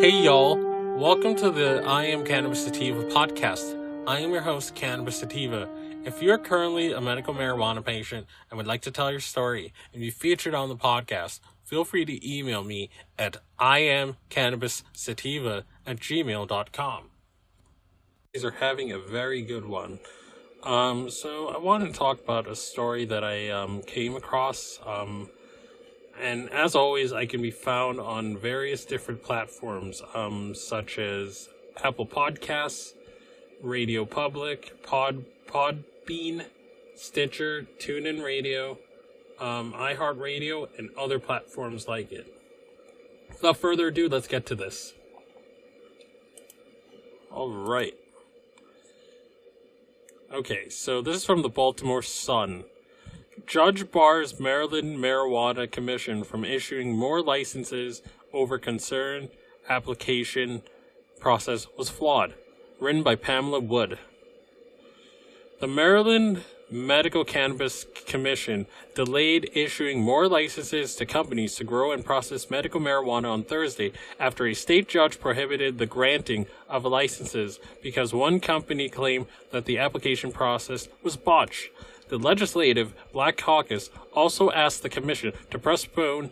Hey y'all, welcome to the I Am Cannabis Sativa podcast. I am your host, Cannabis Sativa. If you're currently a medical marijuana patient and would like to tell your story and be featured on the podcast, feel free to email me at iamcannabissativa at gmail.com. These are having a very good one. Um, so I want to talk about a story that I um, came across. Um, and as always, I can be found on various different platforms, um, such as Apple Podcasts, Radio Public, Pod Podbean, Stitcher, TuneIn Radio, um, iHeartRadio, and other platforms like it. Without further ado, let's get to this. All right. Okay, so this is from the Baltimore Sun. Judge bars Maryland Marijuana Commission from issuing more licenses over concern application process was flawed. Written by Pamela Wood. The Maryland Medical Cannabis Commission delayed issuing more licenses to companies to grow and process medical marijuana on Thursday after a state judge prohibited the granting of licenses because one company claimed that the application process was botched. The Legislative Black Caucus also asked the commission to postpone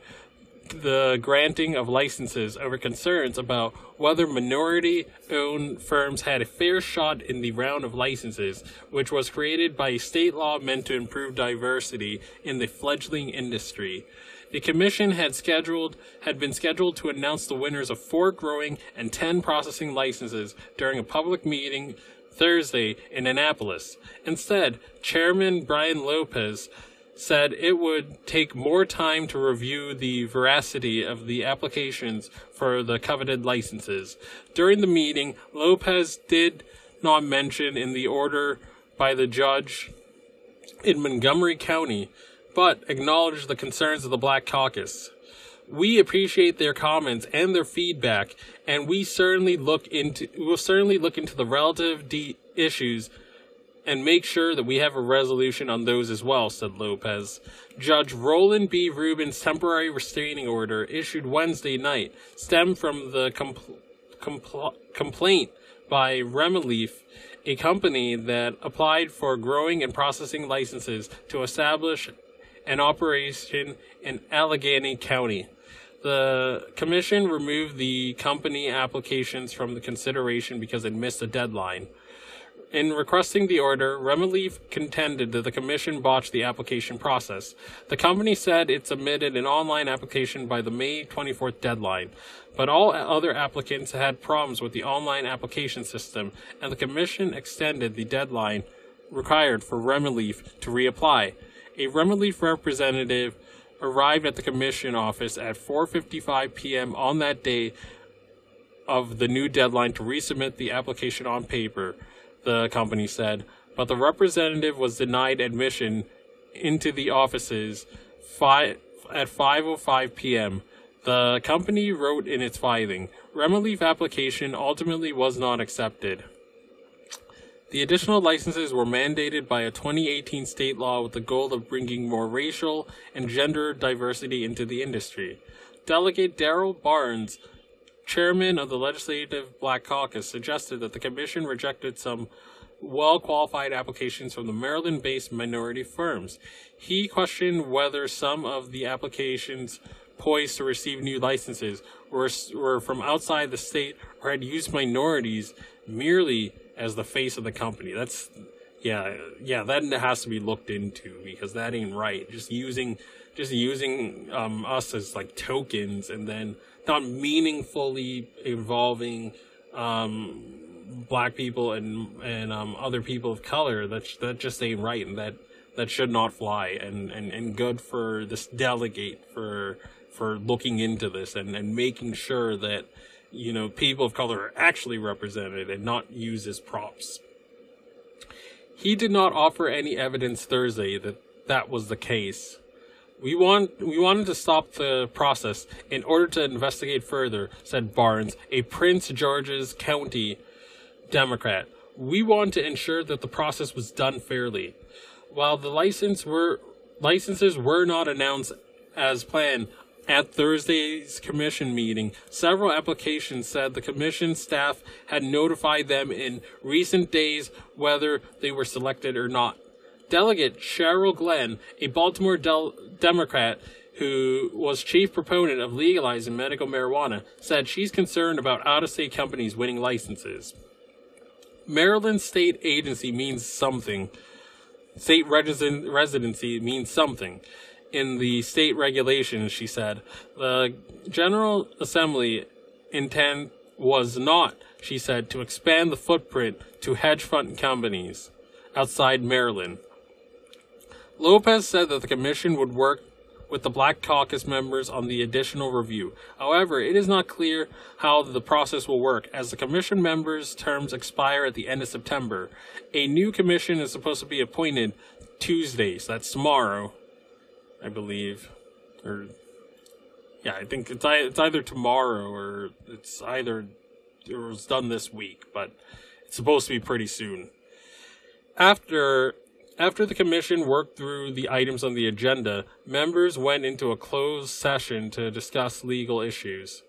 the granting of licenses over concerns about whether minority owned firms had a fair shot in the round of licenses, which was created by a state law meant to improve diversity in the fledgling industry. The commission had scheduled had been scheduled to announce the winners of four growing and ten processing licenses during a public meeting Thursday in Annapolis. Instead, Chairman Brian Lopez said it would take more time to review the veracity of the applications for the coveted licenses. During the meeting, Lopez did not mention in the order by the judge in Montgomery County, but acknowledged the concerns of the Black Caucus. We appreciate their comments and their feedback, and we certainly look into will certainly look into the relative de- issues and make sure that we have a resolution on those as well, said Lopez. Judge Roland B. Rubin's temporary restraining order issued Wednesday night stemmed from the compl- compl- complaint by Remeleaf, a company that applied for growing and processing licenses to establish an operation in Allegheny County. The commission removed the company applications from the consideration because it missed a deadline. In requesting the order, Remeleaf contended that the commission botched the application process. The company said it submitted an online application by the May 24th deadline, but all other applicants had problems with the online application system, and the commission extended the deadline required for Remeleaf to reapply. A Remeleaf representative arrived at the commission office at 4:55 p.m. on that day of the new deadline to resubmit the application on paper the company said, but the representative was denied admission into the offices fi- at 5:05 p.m. The company wrote in its filing, Remeleaf application ultimately was not accepted. The additional licenses were mandated by a 2018 state law with the goal of bringing more racial and gender diversity into the industry. Delegate Darryl Barnes chairman of the Legislative Black Caucus, suggested that the commission rejected some well qualified applications from the Maryland based minority firms. He questioned whether some of the applications poised to receive new licenses were, were from outside the state or had used minorities merely as the face of the company. That's, yeah, yeah, that has to be looked into because that ain't right. Just using, just using um, us as like tokens and then not meaningfully involving um, black people and and um, other people of color. That that just ain't right, and that that should not fly. And and and good for this delegate for for looking into this and and making sure that you know people of color are actually represented and not used as props. He did not offer any evidence Thursday that that was the case. We want we wanted to stop the process in order to investigate further, said Barnes, a Prince George's County Democrat. We want to ensure that the process was done fairly. While the license were licenses were not announced as planned At Thursday's commission meeting, several applications said the commission staff had notified them in recent days whether they were selected or not. Delegate Cheryl Glenn, a Baltimore Del- Democrat who was chief proponent of legalizing medical marijuana, said she's concerned about out of state companies winning licenses. Maryland state agency means something. State residency means something in the state regulations, she said. The General Assembly intent was not, she said, to expand the footprint to hedge fund companies outside Maryland. Lopez said that the commission would work with the Black Caucus members on the additional review. However, it is not clear how the process will work, as the commission members' terms expire at the end of September. A new commission is supposed to be appointed Tuesday, so that's tomorrow, I believe. Or, yeah, I think it's, it's either tomorrow or it's either it was done this week, but it's supposed to be pretty soon. After after the commission worked through the items on the agenda, members went into a closed session to discuss legal issues.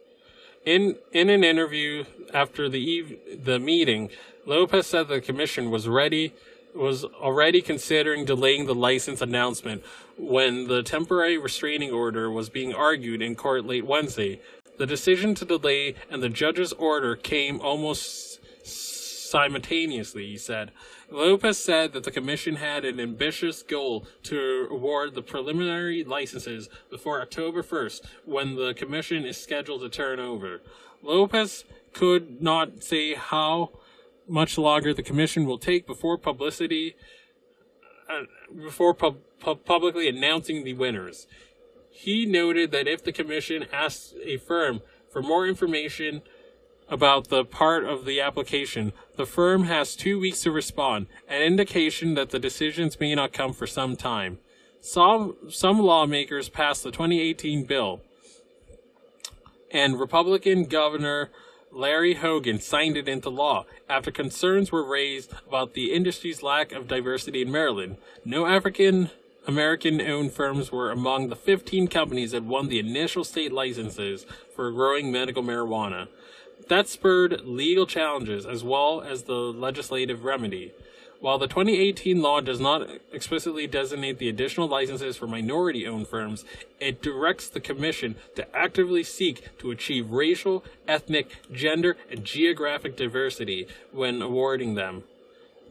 In in an interview after the eve- the meeting, Lopez said the commission was ready was already considering delaying the license announcement when the temporary restraining order was being argued in court late Wednesday. The decision to delay and the judge's order came almost simultaneously, he said. Lopez said that the commission had an ambitious goal to award the preliminary licenses before October 1st, when the commission is scheduled to turn over. Lopez could not say how much longer the commission will take before publicity uh, before pub- pub- publicly announcing the winners. He noted that if the commission asks a firm for more information about the part of the application, the firm has two weeks to respond, an indication that the decisions may not come for some time. Some, some lawmakers passed the 2018 bill, and Republican Governor Larry Hogan signed it into law after concerns were raised about the industry's lack of diversity in Maryland. No African American owned firms were among the 15 companies that won the initial state licenses for growing medical marijuana. That spurred legal challenges as well as the legislative remedy. While the 2018 law does not explicitly designate the additional licenses for minority owned firms, it directs the Commission to actively seek to achieve racial, ethnic, gender, and geographic diversity when awarding them.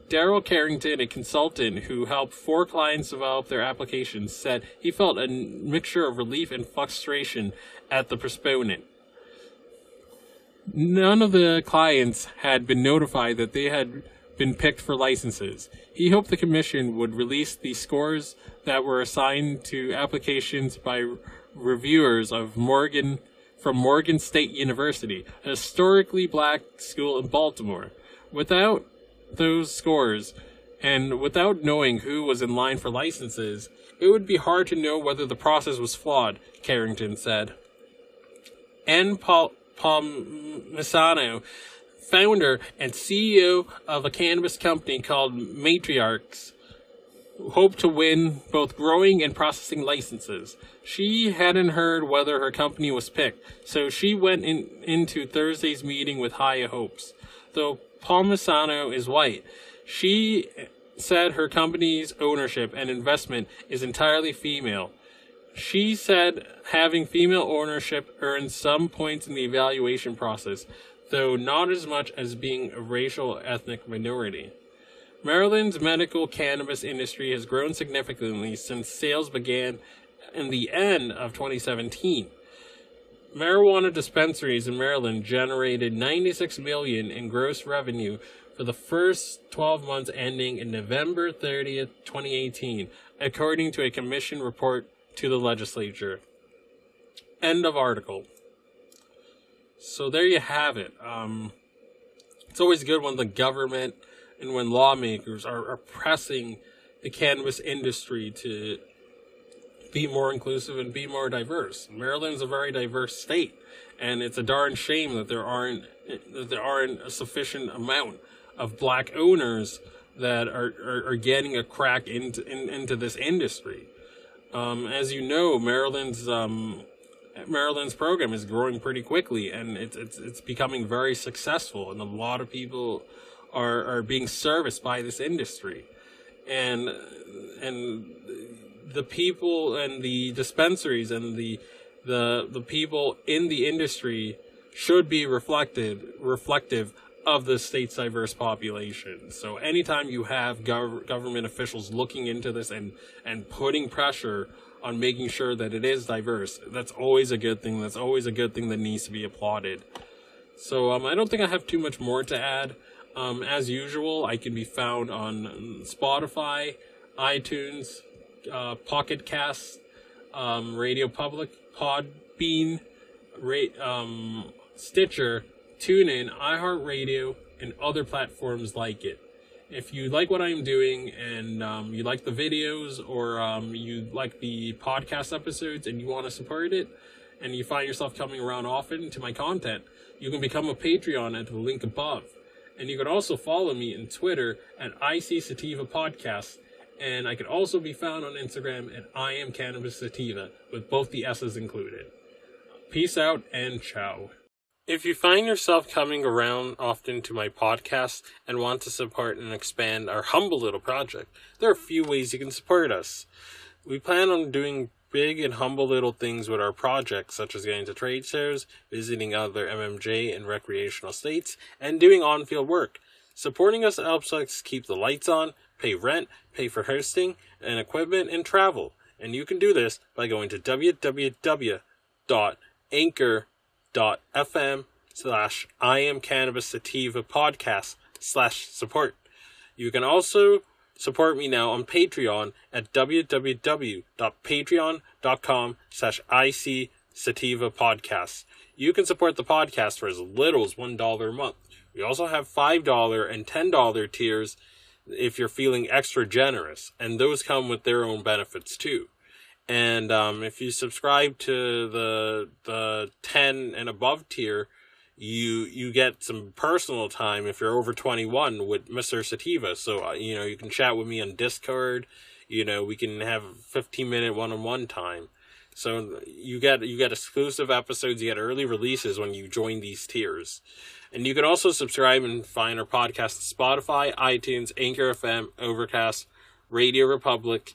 Daryl Carrington, a consultant who helped four clients develop their applications, said he felt a mixture of relief and frustration at the postponement. None of the clients had been notified that they had been picked for licenses. He hoped the commission would release the scores that were assigned to applications by reviewers of Morgan from Morgan State University, a historically black school in Baltimore. Without those scores, and without knowing who was in line for licenses, it would be hard to know whether the process was flawed, Carrington said. N. Palmisano, founder and CEO of a cannabis company called Matriarchs, hoped to win both growing and processing licenses. She hadn't heard whether her company was picked, so she went in, into Thursday's meeting with high hopes. Though Palmisano is white, she said her company's ownership and investment is entirely female. She said having female ownership earns some points in the evaluation process, though not as much as being a racial ethnic minority. Maryland's medical cannabis industry has grown significantly since sales began in the end of 2017. Marijuana dispensaries in Maryland generated 96 million in gross revenue for the first 12 months ending in November 30th, 2018, according to a commission report to the legislature. End of article. So there you have it. Um, it's always good when the government and when lawmakers are, are pressing the cannabis industry to be more inclusive and be more diverse. Maryland's a very diverse state, and it's a darn shame that there aren't that there aren't a sufficient amount of black owners that are, are, are getting a crack into in, into this industry. Um, as you know, Maryland's um, Maryland's program is growing pretty quickly, and it's it's it's becoming very successful, and a lot of people are are being serviced by this industry, and and the people and the dispensaries and the the the people in the industry should be reflected reflective of the state's diverse population. So anytime you have gov- government officials looking into this and and putting pressure on making sure that it is diverse, that's always a good thing. That's always a good thing that needs to be applauded. So um, I don't think I have too much more to add. Um, as usual, I can be found on Spotify, iTunes, uh, Pocket Cast, um, Radio Public, Podbean, Ra- um, Stitcher, TuneIn, iHeartRadio, and other platforms like it. If you like what I'm doing and um, you like the videos or um, you like the podcast episodes and you want to support it and you find yourself coming around often to my content, you can become a Patreon at the link above. And you can also follow me on Twitter at IC Sativa Podcast. And I can also be found on Instagram at I am Cannabis Sativa with both the S's included. Peace out and ciao. If you find yourself coming around often to my podcast and want to support and expand our humble little project, there are a few ways you can support us. We plan on doing big and humble little things with our project, such as getting to trade shows, visiting other MMJ and recreational states, and doing on field work. Supporting us helps us keep the lights on, pay rent, pay for hosting and equipment, and travel. And you can do this by going to www.anchor.com anchor.fm slash I am cannabis sativa podcast slash support. You can also support me now on Patreon at www.patreon.com slash IC sativa podcast. You can support the podcast for as little as $1 a month. We also have $5 and $10 tiers if you're feeling extra generous, and those come with their own benefits too. And um, if you subscribe to the the ten and above tier, you you get some personal time if you're over 21 with Mr. Sativa. So uh, you know you can chat with me on Discord. You know we can have 15 minute one on one time. So you get you get exclusive episodes, you get early releases when you join these tiers. And you can also subscribe and find our podcast Spotify, iTunes, Anchor FM, Overcast, Radio Republic,